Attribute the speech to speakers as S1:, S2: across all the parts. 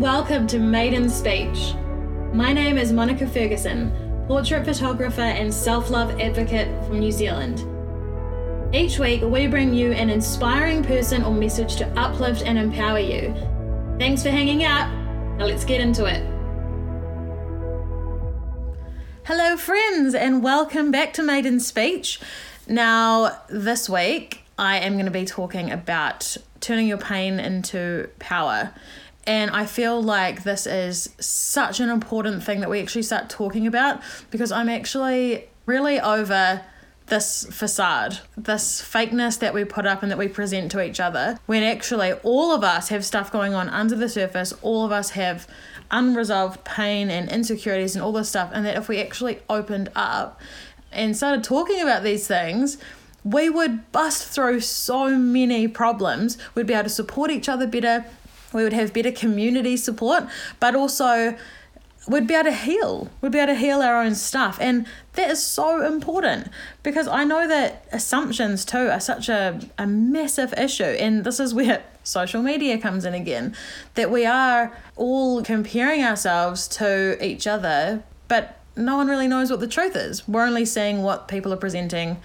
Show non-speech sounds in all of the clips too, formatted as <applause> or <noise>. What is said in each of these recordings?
S1: welcome to Maiden Speech. My name is Monica Ferguson, portrait photographer and self love advocate from New Zealand. Each week, we bring you an inspiring person or message to uplift and empower you. Thanks for hanging out. Now let's get into it. Hello, friends, and welcome back to Maiden Speech. Now, this week, I am going to be talking about turning your pain into power. And I feel like this is such an important thing that we actually start talking about because I'm actually really over this facade, this fakeness that we put up and that we present to each other, when actually all of us have stuff going on under the surface, all of us have unresolved pain and insecurities and all this stuff, and that if we actually opened up and started talking about these things, we would bust through so many problems. We'd be able to support each other better we would have better community support, but also we'd be able to heal. We'd be able to heal our own stuff. And that is so important because I know that assumptions too are such a, a massive issue. And this is where <laughs> social media comes in again that we are all comparing ourselves to each other, but no one really knows what the truth is. We're only seeing what people are presenting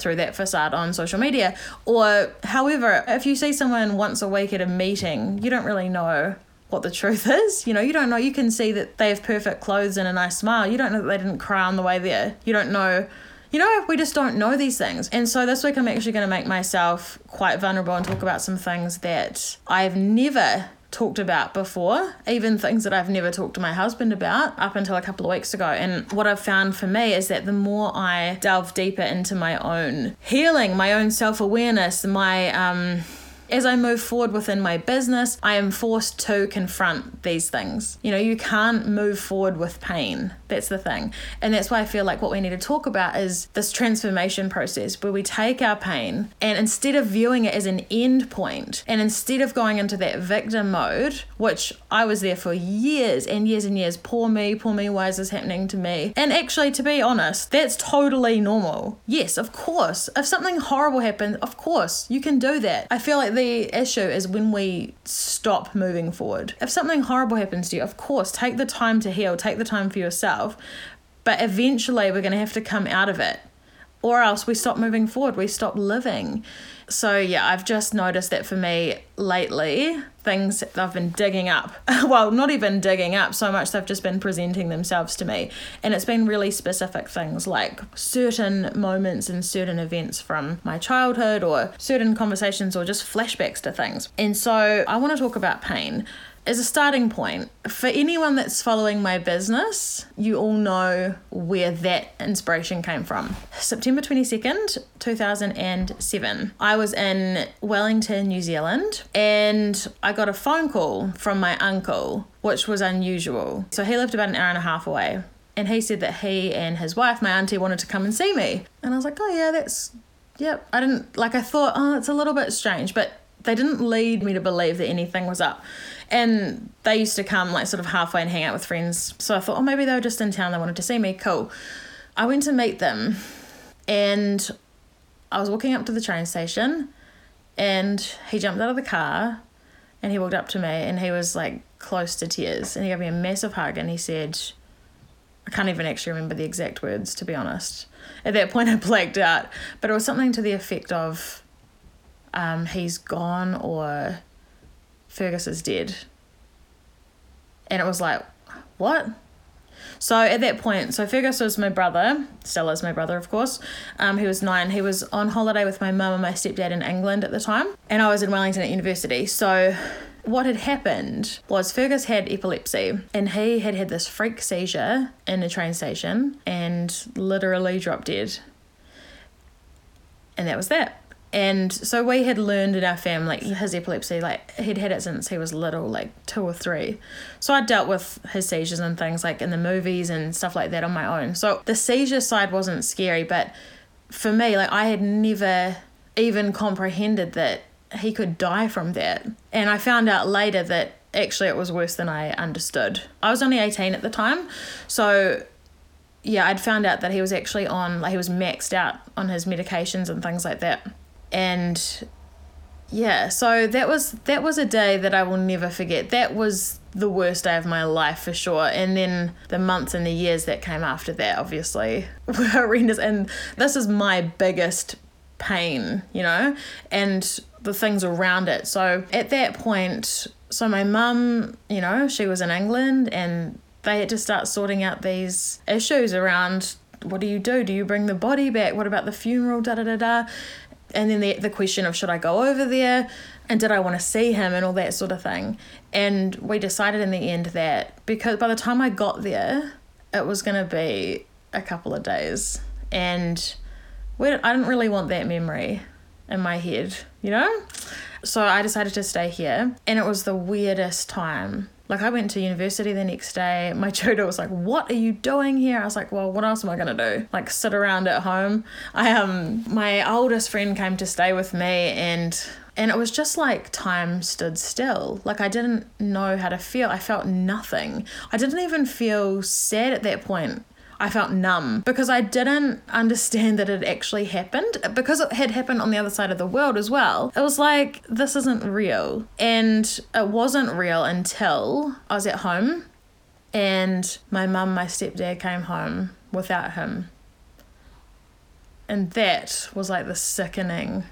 S1: through that facade on social media. Or, however, if you see someone once a week at a meeting, you don't really know what the truth <laughs> is. You know, you don't know. You can see that they have perfect clothes and a nice smile. You don't know that they didn't cry on the way there. You don't know. You know, we just don't know these things. And so this week I'm actually going to make myself quite vulnerable and talk about some things that I've never talked about before, even things that I've never talked to my husband about up until a couple of weeks ago. And what I've found for me is that the more I delve deeper into my own healing, my own self awareness, my um, as I move forward within my business, I am forced to confront these things. You know, you can't move forward with pain. That's the thing. And that's why I feel like what we need to talk about is this transformation process where we take our pain and instead of viewing it as an end point and instead of going into that victim mode, which I was there for years and years and years, poor me, poor me, why is this happening to me? And actually, to be honest, that's totally normal. Yes, of course. If something horrible happens, of course, you can do that. I feel like the issue is when we stop moving forward. If something horrible happens to you, of course, take the time to heal, take the time for yourself, but eventually we're going to have to come out of it. Or else we stop moving forward, we stop living. So, yeah, I've just noticed that for me lately, things I've been digging up. <laughs> well, not even digging up so much, they've just been presenting themselves to me. And it's been really specific things like certain moments and certain events from my childhood or certain conversations or just flashbacks to things. And so, I want to talk about pain as a starting point, for anyone that's following my business, you all know where that inspiration came from. September 22nd, 2007, I was in Wellington, New Zealand, and I got a phone call from my uncle, which was unusual. So he lived about an hour and a half away. And he said that he and his wife, my auntie, wanted to come and see me. And I was like, oh, yeah, that's, yep. I didn't, like, I thought, oh, it's a little bit strange, but they didn't lead me to believe that anything was up. And they used to come like sort of halfway and hang out with friends. So I thought, oh, maybe they were just in town. They wanted to see me. Cool. I went to meet them and I was walking up to the train station and he jumped out of the car and he walked up to me and he was like close to tears and he gave me a massive hug and he said, I can't even actually remember the exact words to be honest. At that point, <laughs> I blanked out, but it was something to the effect of, um, he's gone or Fergus is dead. And it was like, what? So at that point, so Fergus was my brother, still is my brother, of course. Um, he was nine. He was on holiday with my mum and my stepdad in England at the time, and I was in Wellington at university. So what had happened was Fergus had epilepsy and he had had this freak seizure in a train station and literally dropped dead. And that was that. And so we had learned in our family his epilepsy, like he'd had it since he was little, like two or three. So I dealt with his seizures and things like in the movies and stuff like that on my own. So the seizure side wasn't scary, but for me, like I had never even comprehended that he could die from that. And I found out later that actually it was worse than I understood. I was only 18 at the time. So yeah, I'd found out that he was actually on, like, he was maxed out on his medications and things like that and yeah, so that was that was a day that I will never forget. That was the worst day of my life for sure. And then the months and the years that came after that obviously <laughs> were horrendous. And this is my biggest pain, you know, and the things around it. So at that point, so my mum, you know, she was in England and they had to start sorting out these issues around what do you do? Do you bring the body back? What about the funeral? Da da da da and then the, the question of should I go over there and did I want to see him and all that sort of thing. And we decided in the end that because by the time I got there, it was going to be a couple of days. And we, I didn't really want that memory in my head, you know? So I decided to stay here. And it was the weirdest time like I went to university the next day. My <laughs> tutor was like, "What are you doing here?" I was like, "Well, what else am I gonna do? Like sit around at home?" I um, my oldest friend came to stay with me, and and it was just like time stood still. Like I didn't know how to feel. I felt nothing. I didn't even feel sad at that point. I felt numb because I didn't understand that it actually happened because it had happened on the other side of the world as well. It was like, this isn't real. And it wasn't real until I was at home and my mum, my stepdad came home without him. And that was like the sickening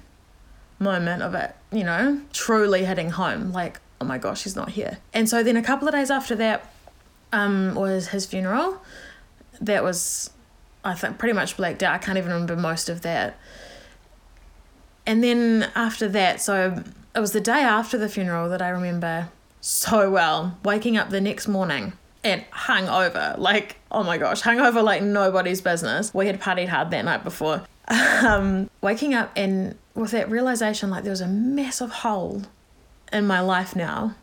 S1: moment of it, you know, truly hitting home. Like, oh my gosh, he's not here. And so then a couple of days after that um, was his funeral that was, I think, pretty much blacked out. I can't even remember most of that. And then after that, so it was the day after the funeral that I remember so well, waking up the next morning and hung over like oh my gosh hung over like nobody's business we had partied hard that night before <laughs> um, waking up and with that realization like there was a massive hole in my life now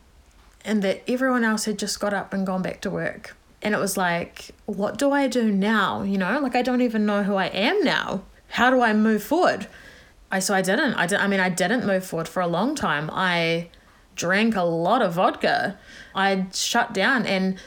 S1: and that everyone else had just got up and gone back to work and it was like, what do I do now? You know, like I don't even know who I am now. How do I move forward? I so I didn't. I did I mean I didn't move forward for a long time. I drank a lot of vodka. I shut down and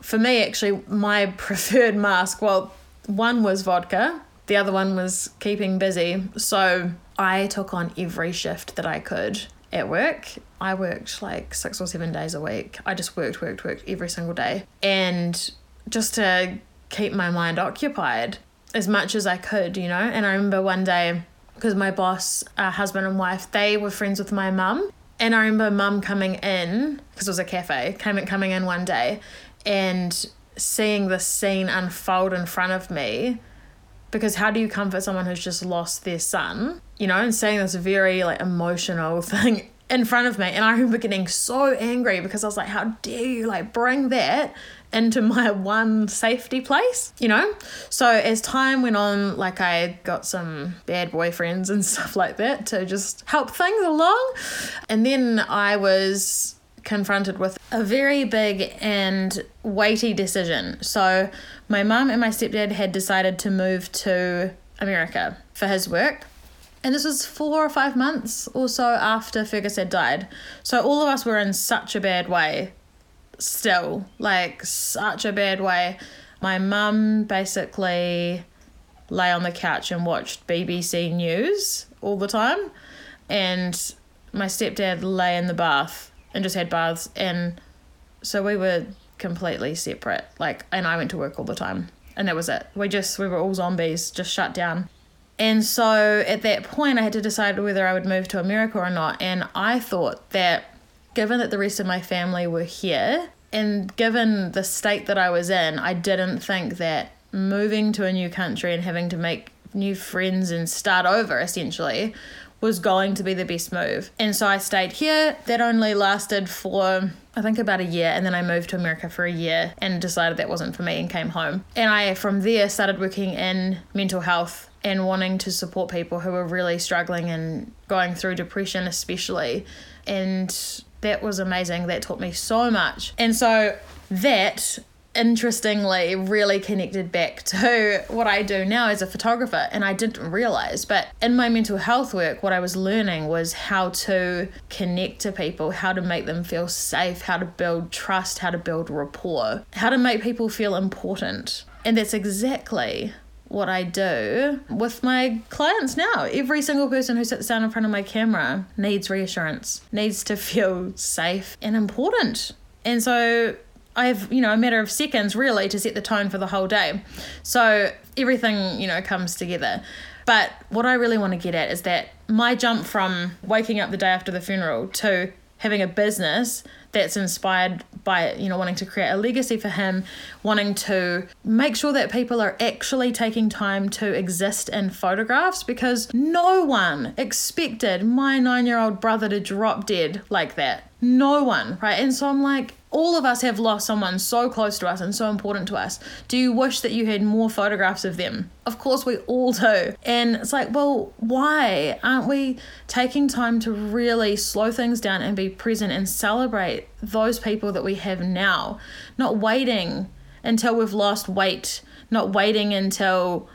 S1: for me actually my <laughs> preferred mask, well, one was vodka, the other one was keeping busy. So I took on every shift that I could at work. I worked like six or seven days a week. I just worked, worked, worked every single day. And just to keep my mind occupied as much as I could, you know. And I remember one day, because my boss, uh, husband and wife, they were friends with my mum. And I remember mum coming in, because it was a cafe, came in, coming in one day and seeing this scene unfold in front of me because how do you comfort someone who's just lost their son you know and saying this very like emotional <laughs> thing in front of me and i remember getting so angry because i was like how dare you like bring that into my <laughs> one safety place you know so as time went on like i got some bad boyfriends and <laughs> stuff like that to just help things along and then i was confronted with a very big and weighty decision. So, my mum and my stepdad had decided to move to America for his work. And this was four or five months or so after Fergus had died. So, all of us were in such a bad way still. Like, such a bad way. My mum basically lay on the couch and watched BBC News all the time. And my stepdad lay in the bath and just had baths and so we were completely separate like and I went to work all the time and that was it we just we were all zombies just shut down and so at that point I had to decide whether I would move to America or not and I thought that given that the rest of my family were here and given the state that I was in I didn't think that moving to a new country and having to make new friends and start over essentially was going to be the best move. And so I stayed here. That only lasted for I think about a year and then I moved to America for a year and decided that wasn't for me and came home. And I from there started working in mental health and wanting to support people who were really struggling and going through depression especially. And that was amazing. That taught me so much. And so that interestingly really connected back <laughs> to what I do now as a photographer and I didn't realize but in my mental health work what I was learning was how to connect to people how to make them feel safe how to build trust how to build rapport how to make people feel important and that's exactly what I do with my clients now. Every single person who sits down in front of my camera needs reassurance, needs to <laughs> feel safe and important. And so I have, you know, a matter of seconds really to set the tone for the whole day. So everything, you know, comes together. But what I really want to get at is that my jump from waking up the day after the funeral to having a business that's inspired by you know wanting to create a legacy for him wanting to make sure that people are actually taking time to exist in photographs because no one expected my 9-year-old brother to drop dead like that. No one right? And so I'm like all of us have lost someone so close to us and so important to us. Do you wish that you had more photographs of them? Of course, we all do. And it's like, well, why aren't we taking time to really slow things down and be present and celebrate those people that we have now? Not waiting until we've lost weight, not waiting until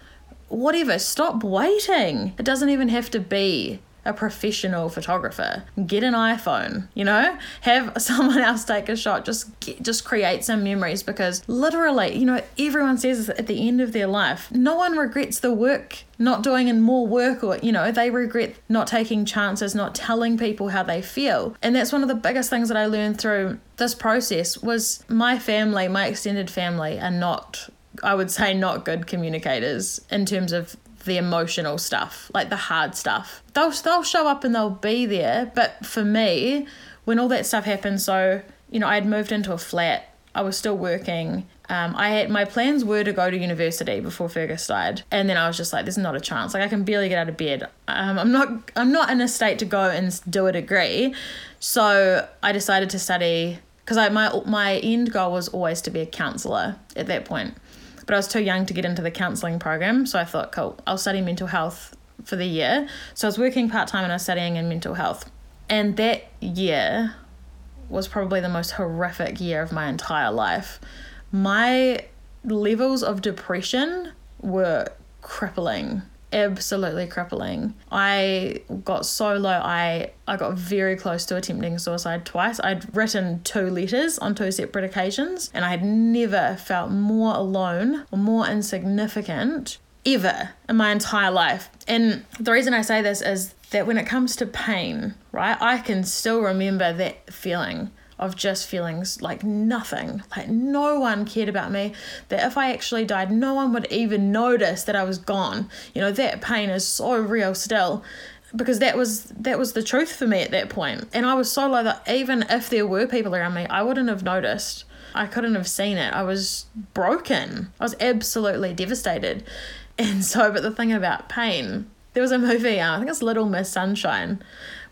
S1: whatever. Stop waiting. It doesn't even have to be a professional photographer. Get an iPhone, you know? Have <laughs> someone else take a shot. Just get, just create some memories because literally, you know, everyone says at the end of their life, no one regrets the work not doing more work or you know they regret not taking chances not telling people how they feel and that's one of the biggest things that i learned through this process was my family my extended family are not I would say not good communicators in terms of the emotional stuff, like the hard stuff. They'll they'll show up and they'll be there, but for me, when all that stuff happened, so you know, I had moved into a flat. I was still working. Um, I had my plans were to go to university before Fergus died, and then I was just like, "There's not a chance. Like I can barely get out of bed. Um, I'm not. I'm not in a state to go and do a degree." So I decided to study because I my my end goal was always to be a counselor at that point but I was too young to get into the counselling program. So I thought, cool, I'll study mental health for the year. So I was working part time and I was studying in mental health. And that year was probably the most horrific year of my entire life. My levels of depression were crippling absolutely crippling. I got so low, I, I got very close to attempting suicide twice. I'd written two letters on two separate occasions, and I had never felt more alone or more insignificant ever in my entire life. And the reason I say this is that when it comes to pain, right, I can still remember that feeling of just feelings like nothing, like no one cared about me. That if I actually died, no one would even notice that I was gone. You know, that pain is so real still. Because that was that was the truth for me at that point. And i was so low that even if there were people around me i wouldn't have noticed. I couldn't have seen it. I was broken. I was absolutely devastated. And <laughs> so but the thing about pain there was a movie uh, i think it's little miss sunshine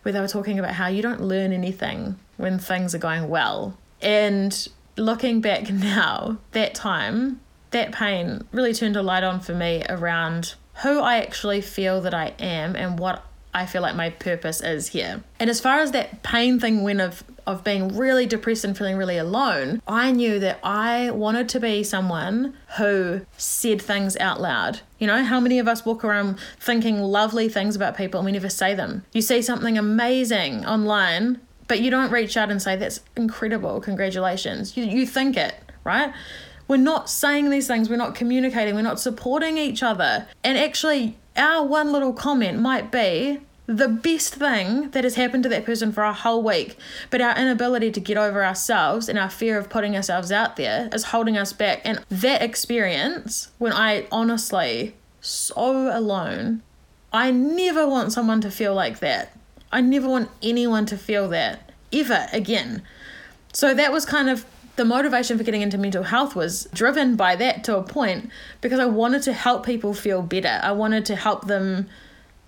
S1: where they were talking about how you don't learn anything when things are going well. And looking back now, that time, that pain really turned a light on for me around who I actually feel that I am and what I feel like my purpose is here. And as far as that pain thing went of of being really depressed and feeling really alone, I knew that I wanted to be someone who said things out loud. You know, how many of us walk around thinking lovely things about people and we never say them? You see something amazing online, but you don't reach out and say, That's incredible, congratulations. You, you think it, right? We're not saying these things, we're not communicating, we're not supporting each other. And actually, our one little comment might be the best thing that has happened to that person for a whole week. But our inability to get over ourselves and our fear of putting ourselves out there is holding us back. And that experience, when I honestly, so alone, I never want someone to feel like that. I never want anyone to feel that ever again. So that was kind of the motivation for getting into mental health was driven by that to a point because I wanted to help people feel better. I wanted to help them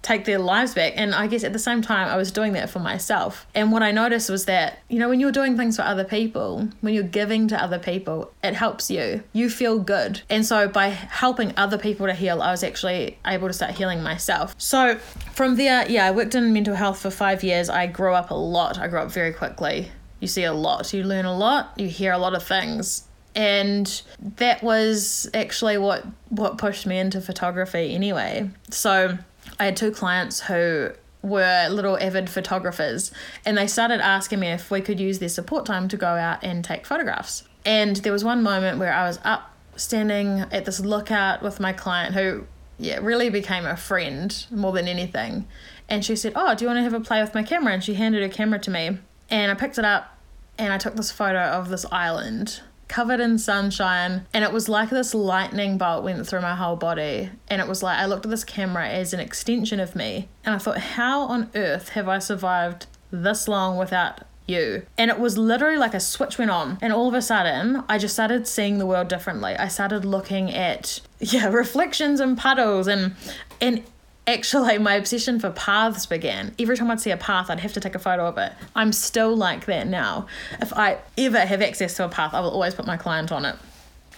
S1: take their lives back. And I guess at the same time, I was doing that for myself. And what I noticed was that, you know, when you're doing things for other people, when you're giving to other people, it helps you. You feel good. And so by helping other people to heal, I was actually able to start healing myself. So from there, yeah, I worked in mental health for five years. I grew up a lot. I grew up very quickly. You see a lot, you learn a lot, you hear a lot of things and that was actually what what pushed me into photography anyway so I had two clients who were little avid photographers and they started asking me if we could use their support time to go out and take photographs. And there was one moment where I was up standing at this lookout with my client who, yeah, really became a friend more than anything. And she said, Oh, do you want to have a play with my camera? And she handed her camera to me. And I picked it up and I took this photo of this island covered in sunshine and it was like this lightning bolt went through my whole body and it was like I looked at this camera as an extension of me and I thought how on earth have I survived this long without you. And it was literally like a switch went on. And all of a sudden, I just started seeing the world differently. I started looking at, <laughs> yeah, reflections and puddles and, and, Actually, my obsession for paths began. Every time I'd see a path, I'd have to take a photo of it. I'm still like that now. If I ever have access to a path, I will always put my client on it.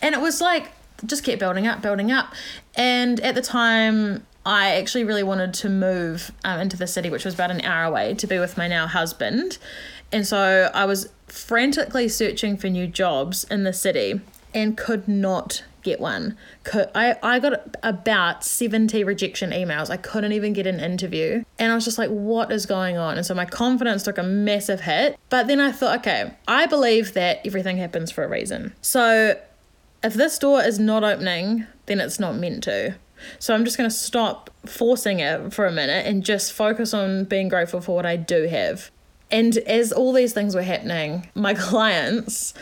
S1: And it was like, just kept building up, building up. And at the time, I actually really wanted to move um, into the city, which was about an hour away, to be with my now husband. And so I was frantically searching for new jobs in the city and could not get one. I, I got about 70 rejection emails. I couldn't even get an interview. And I was just like, what is going on? And so my confidence took a massive hit. But then I thought, okay, I believe that everything happens for a reason. So if this door is not opening, then it's not meant to. So I'm just going to stop forcing it for a minute and just focus on being grateful for what I do have. And as all these things were happening, my <laughs> clients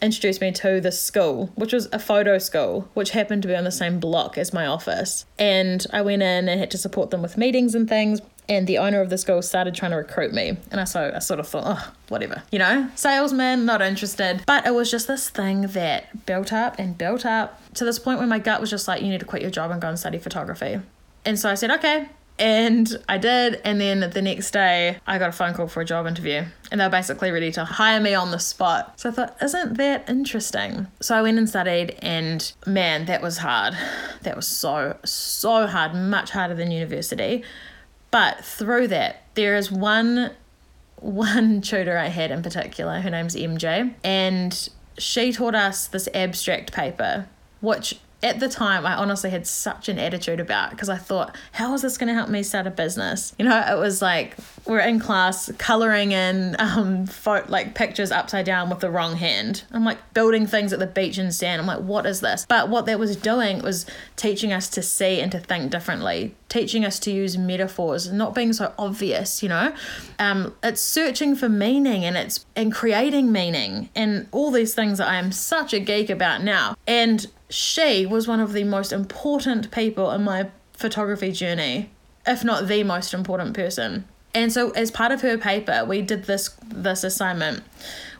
S1: introduced me to the school, which was a photo school, which happened to be on the same block as my office. And I went in and had to support them with meetings and things. And the owner of the school started trying to recruit me. And I so I sort of thought, oh, whatever, you know, salesman, not interested. But it was just this thing that built up and built up to this point where my gut was just like, you need to quit your job and go and study photography. And so I said, okay, and I did. And then the next day, I got a phone call for a job interview. And they were basically ready to hire me on the spot. So I thought, isn't that interesting? So I went and studied, and man, that was hard. That was so, so hard, much harder than university. But through that, there is one <laughs> one tutor I had in particular, her name's MJ, and she taught us this abstract paper, which at the time, I honestly had such an attitude about because I thought, how is this going to help me start a business? You know, it was like we're in class coloring in um fo- like pictures upside down with the wrong hand. I'm like building things at the beach and sand. I'm like, what is this? But what that was doing was teaching us to see and to think differently, teaching us to use metaphors, not being so obvious. You know, um, it's searching for meaning and it's and creating meaning and all these things that I am such a geek about now. And she was one of the most important people in my photography journey, if not the most important person. And so as part of her paper, we did this this assignment,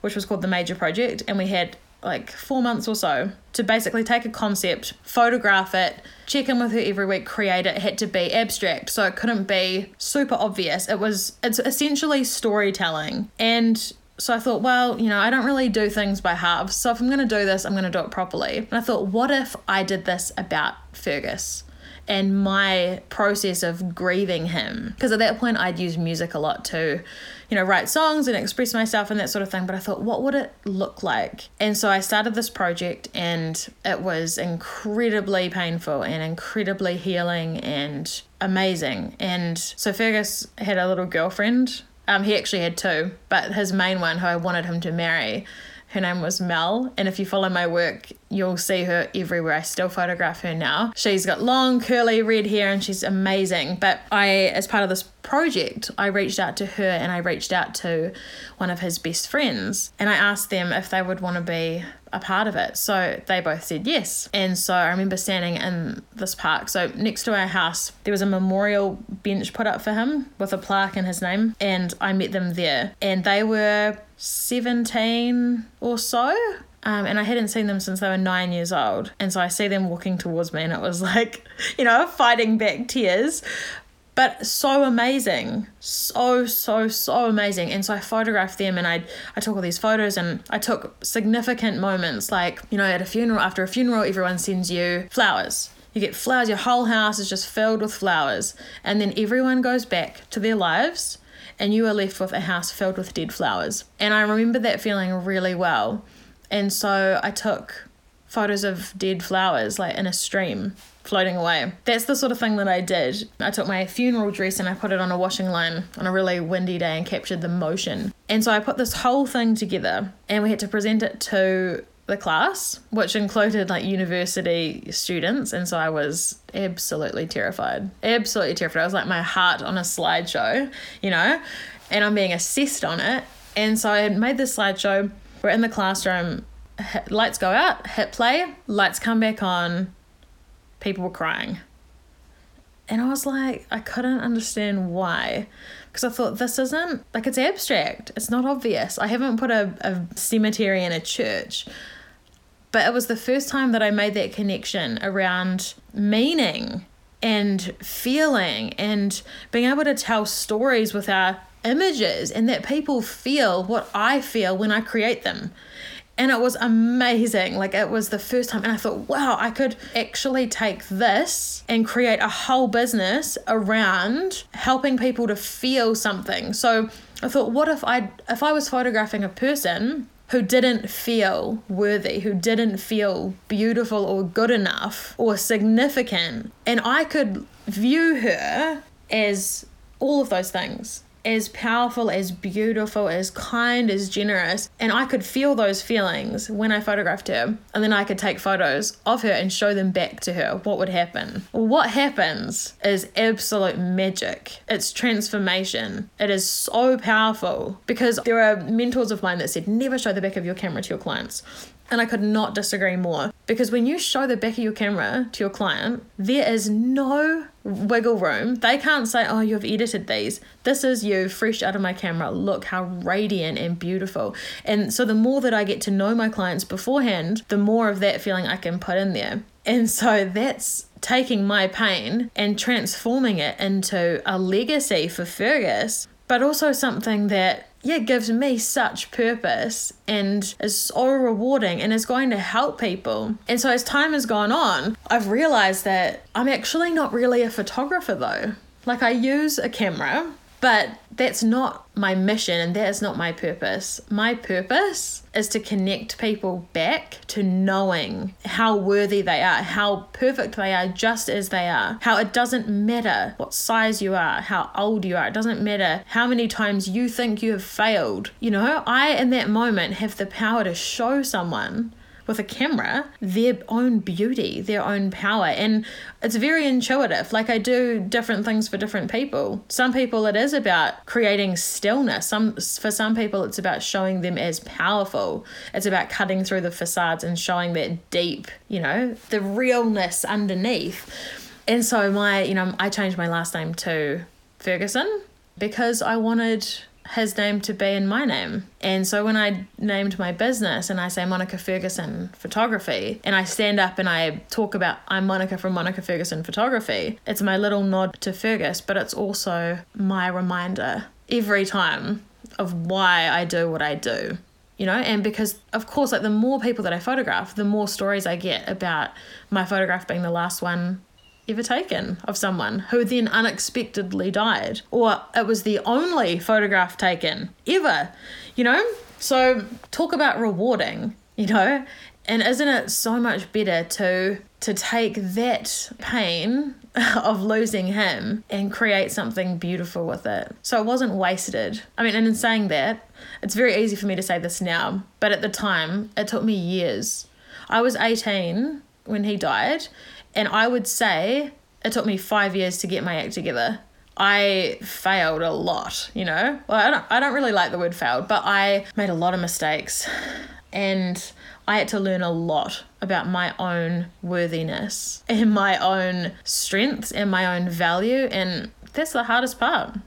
S1: which was called the major project, and we had like four months or so to basically take a concept, photograph it, check in with her every week, create it. it had to be abstract, so it couldn't be super obvious. It was it's essentially storytelling. And so I thought, well, you know, I don't really do things by halves. So if I'm going to do this, I'm going to do it properly. And I thought, what if I did this about Fergus? and my process of grieving him. Because at that point, I'd use music a lot to, you know, write songs and express myself and that sort of thing. But I thought, what would it look like? And so I started this project, and it was incredibly painful and incredibly healing and amazing. And so Fergus had a little girlfriend um, he actually had two, but his main one, who I wanted him to marry, her name was Mel. And if you follow my work, you'll see her everywhere. I still photograph her now. She's got long, curly red hair and she's amazing. But I, as part of this project, I reached out to her and I reached out to one of his best friends and I asked them if they would want to be a part of it. So they both said yes. And so I remember standing in this park. So next to our house, there was a memorial bench put up for him with a plaque in his name. And I met them there. And they were 17 or so. Um, and I hadn't seen them since they were nine years old. And so I see them walking towards me, and it was like, <laughs> you know, fighting back tears but so amazing so so so amazing. And so i photographed them and i i took all these photos and i took significant moments like you know at a funeral after a funeral everyone sends you flowers. You get flowers your whole house is just filled with flowers. And then everyone goes back to their lives and you are left with a house filled with dead flowers. And i remember that feeling really well. And so i took photos of dead flowers like in a stream floating away. That's the sort of thing that I did. I took my funeral dress and I put it on a washing line on a really windy day and captured the motion. And so I put this whole thing together and we had to present it to the class, which included like university students. And so I was absolutely terrified. Absolutely terrified. I was like my heart on a slideshow, you know, and I'm being assessed on it. And so I made this slideshow. We're in the classroom, lights go out, hit play, lights come back on, people were crying. And I was like, I couldn't understand why. Because I thought, this isn't, like, it's abstract. It's not obvious. I haven't put a, a cemetery in a church. But it was the first time that I made that connection around meaning and feeling and being able to tell stories with our images and that people feel what I feel when I create them and it was amazing. Like it was the first time, and I thought, wow, I could actually take this and create a whole business around helping people to feel something. So I thought, what if I if I was photographing a person who didn't feel worthy, who didn't feel beautiful or good enough or significant, and I could view her as all of those things as powerful, as beautiful, as kind, as generous. And I could feel those feelings when I photographed her. And then I could take photos of her and show them back to her. What would happen? what happens is absolute magic. It's transformation. It is so powerful because there are mentors of mine that said, never show the back of your camera to your clients. And I could not disagree more because when you show the back of your camera to your client, there is no wiggle room. They can't say, Oh, you've edited these. This is you fresh out of my camera. Look how radiant and beautiful. And so, the more that I get to know my clients beforehand, the more of that feeling I can put in there. And so, that's taking my pain and transforming it into a legacy for Fergus, but also something that yeah, gives me such purpose and is so rewarding and is going to help people. And so as time has gone on, I've realized that I'm actually not really a photographer though. Like I use a camera but that's not my mission and that is not my purpose. My purpose is to connect people back to knowing how worthy they are, how perfect they are just as they are, how it doesn't matter what size you are, how old you are, it doesn't matter how many times you think you have failed. You know, I in that moment have the power to show someone with a camera their own beauty, their own power. And it's very intuitive. Like I do different things for different people. Some people it is about creating stillness. Some for some people it's about showing them as powerful. It's about cutting through the facades and showing that deep, you know, the realness underneath. And so my, you know, I changed my last name to Ferguson because I wanted his name to be in my name. And so when I named my business and I say Monica Ferguson Photography, and I stand up and I talk about I'm Monica from Monica Ferguson Photography, it's my little nod to Fergus, but it's also my reminder every time of why I do what I do. You know, and because of course, like the more people that I photograph, the more stories I get about my photograph being the last one ever taken of someone who then unexpectedly died, or it was the only photograph taken ever, you know? So, talk about rewarding, <laughs> you know? And isn't it so much better to to take that pain <laughs> of losing him and create something beautiful with it. So it wasn't wasted. I mean, and in saying that, it's very easy for me to say this now, but at the time, it took me years. I was 18 when he died, and I would say it took me five years to get my act together. I failed a lot, you know. Well, I don't, I don't really like the word failed, but I made a lot of mistakes, and I had to learn a lot about my own worthiness and my own strengths and my own value, and that's the hardest part.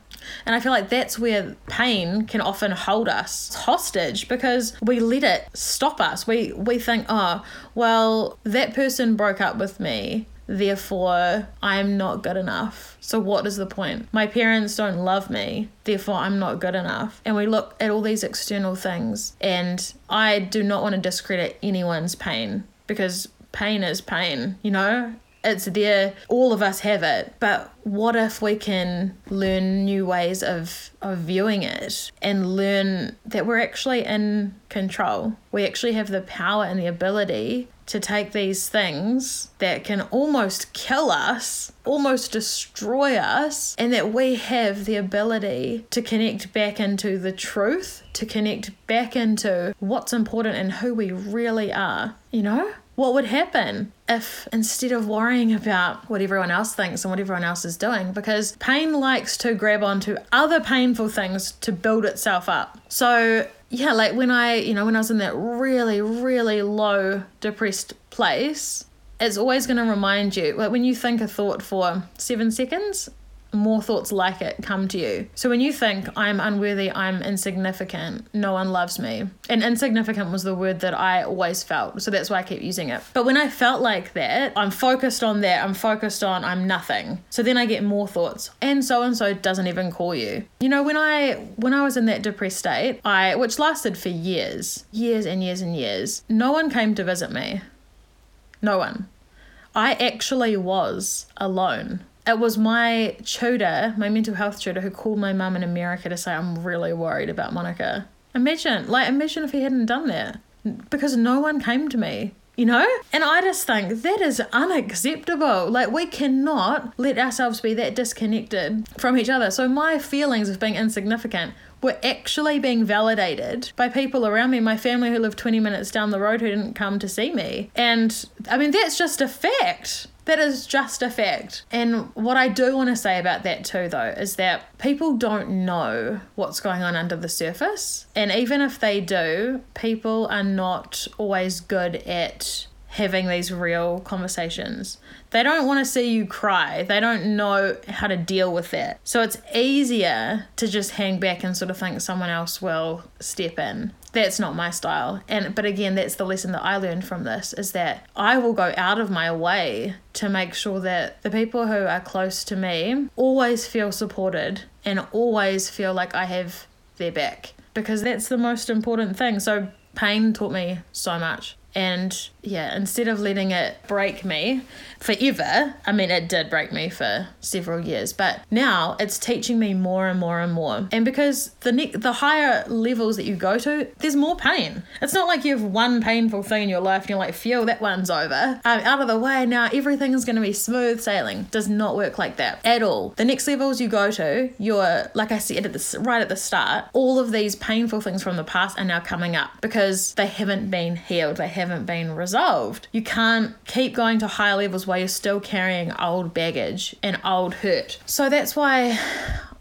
S1: And I feel like that's where pain can often hold us hostage because we let it stop us. We we think, "Oh, well, that person broke up with me." Therefore, I'm not good enough. So, what is the point? My parents don't love me. Therefore, I'm not good enough. And we look at all these external things. And I do not want to discredit anyone's pain because pain is pain, you know? It's there. All of us have it. But what if we can learn new ways of, of viewing it and learn that we're actually in control? We actually have the power and the ability to take these things that can almost kill us, almost destroy us, and that we have the ability to connect back into the truth, to connect back into what's important and who we really are, you know? What would happen if instead of worrying about what everyone else thinks and what everyone else is doing, because pain likes to grab onto other painful things to build itself up. So yeah, like when I, you know, when I was in that really, really low depressed place, it's always going to remind you, like when you think a thought for seven seconds, more thoughts like it come to you. So when you think, I'm unworthy, I'm insignificant, no one loves me, and insignificant was the word that I always felt. So that's why I keep using it. But when I felt like that, I'm focused on that, I'm focused on I'm nothing. So then I get more thoughts. And so and so doesn't even call you. You know, when I when I was in that depressed state, I which lasted for years, years and years and years, no one came to visit me. No one. I actually was alone it was my tutor, my mental health tutor, who called my mum in America to say, I'm really worried about Monica. Imagine, like, imagine if he hadn't done that because no one came to me. You know? And I just think that is unacceptable. Like, we cannot let ourselves be that disconnected from each other. So, my feelings of being insignificant were actually being validated by people around me, my family who lived 20 minutes down the road who didn't come to see me. And I mean, that's just a fact. That is just a fact. And what I do want to say about that too, though, is that people don't know what's going on under the surface. And even if they do, people are not always good at having these real conversations. They don't want to see you cry. They don't know how to deal with that. So it's easier to just hang back and sort of think someone else will step in. That's not my style. And but again, that's the lesson that I learned from this is that I will go out of my way to make sure that the people who are close to me always feel supported and always feel like I have their back because that's the most important thing. So pain taught me so much. And yeah, instead of letting it break me forever, I mean, it did break me for several years, but now it's teaching me more and more and more. And because the ne- the higher levels that you go to, there's more pain. It's not like you have one painful thing in your life and you're like, feel that one's over. I'm out of the way now, everything is going to be smooth sailing. Does not work like that at all. The next levels you go to, you're, like I said at the, right at the start, all of these painful things from the past are now coming up because they haven't been healed, they haven't been resolved. You can't keep going to higher levels while you're still carrying old baggage and old hurt. So that's why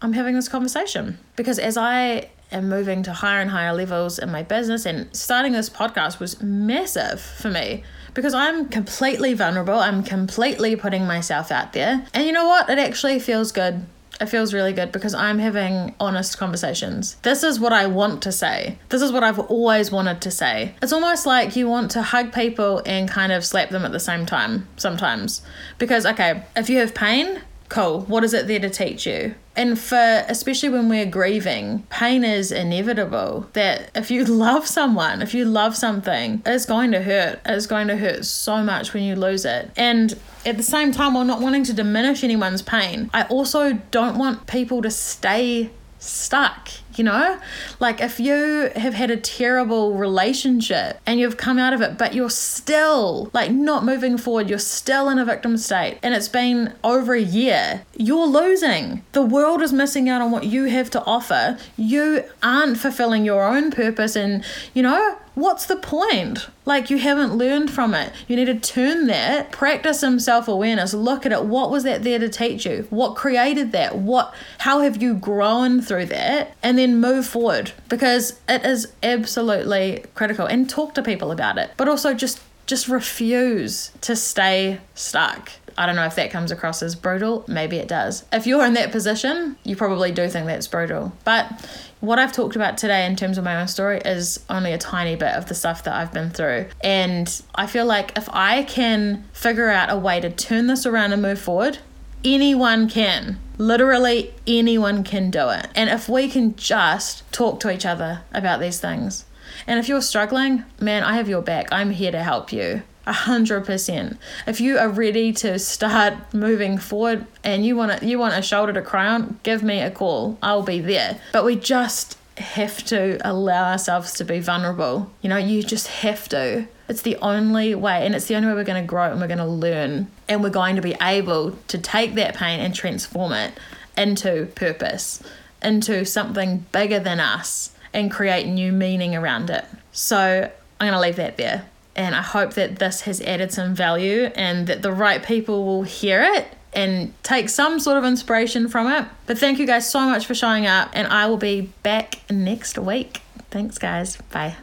S1: I'm having this conversation because as I am moving to higher and higher levels in my business and starting this podcast was massive for me because I'm completely vulnerable. I'm completely putting myself out there. And you know what? It actually feels good it feels really good because I'm having honest conversations. This is what I want to say. This is what I've always wanted to say. It's almost like you want to hug people and kind of slap them at the same time sometimes. Because, okay, if you have pain, cool. What is it there to teach you? And for especially when we're grieving, pain is inevitable. That if you <laughs> love someone, if you love something, it's going to hurt. It's going to hurt so much when you lose it. And at the same time, while not wanting to diminish anyone's pain, I also don't want people to stay stuck you know? Like if you have had a terrible relationship and you've come out of it, but you're still like not moving forward, you're still in a victim state, and it's been over a year, you're losing. The world is missing out on what you have to offer. You aren't fulfilling your own purpose, and you know, what's the point? Like you haven't learned from it. You need to turn that, practice some self-awareness, look at it. What was that there to teach you? What created that? What how have you grown through that? And then then move forward because it is absolutely critical and talk to people about it but also just just refuse to stay stuck I don't know if that comes across as brutal. Maybe it does. If you're in that position, you probably do think that's brutal. But what I've talked about today in terms of my own story is only a tiny bit of the stuff that I've been through. And I feel like if I can figure out a way to turn this around and move forward, anyone can. Literally anyone can do it. And if we can just talk to each other about these things. And if you're struggling, man, I have your back. I'm here to help you. A hundred percent. If you are ready to start moving forward and you want to, you want a shoulder to cry on, give me a call. I'll be there. But we just have to allow ourselves to be vulnerable. You know, you just have to. It's the only way, and it's the only way we're going to grow and we're going to learn, and we're going to be able to take that pain and transform it into purpose, into something bigger than us, and create new meaning around it. So, I'm going to leave that there. And I hope that this has added some value and that the right people will hear it and take some sort of inspiration from it. But thank you guys so much for showing up, and I will be back next week. Thanks, guys. Bye.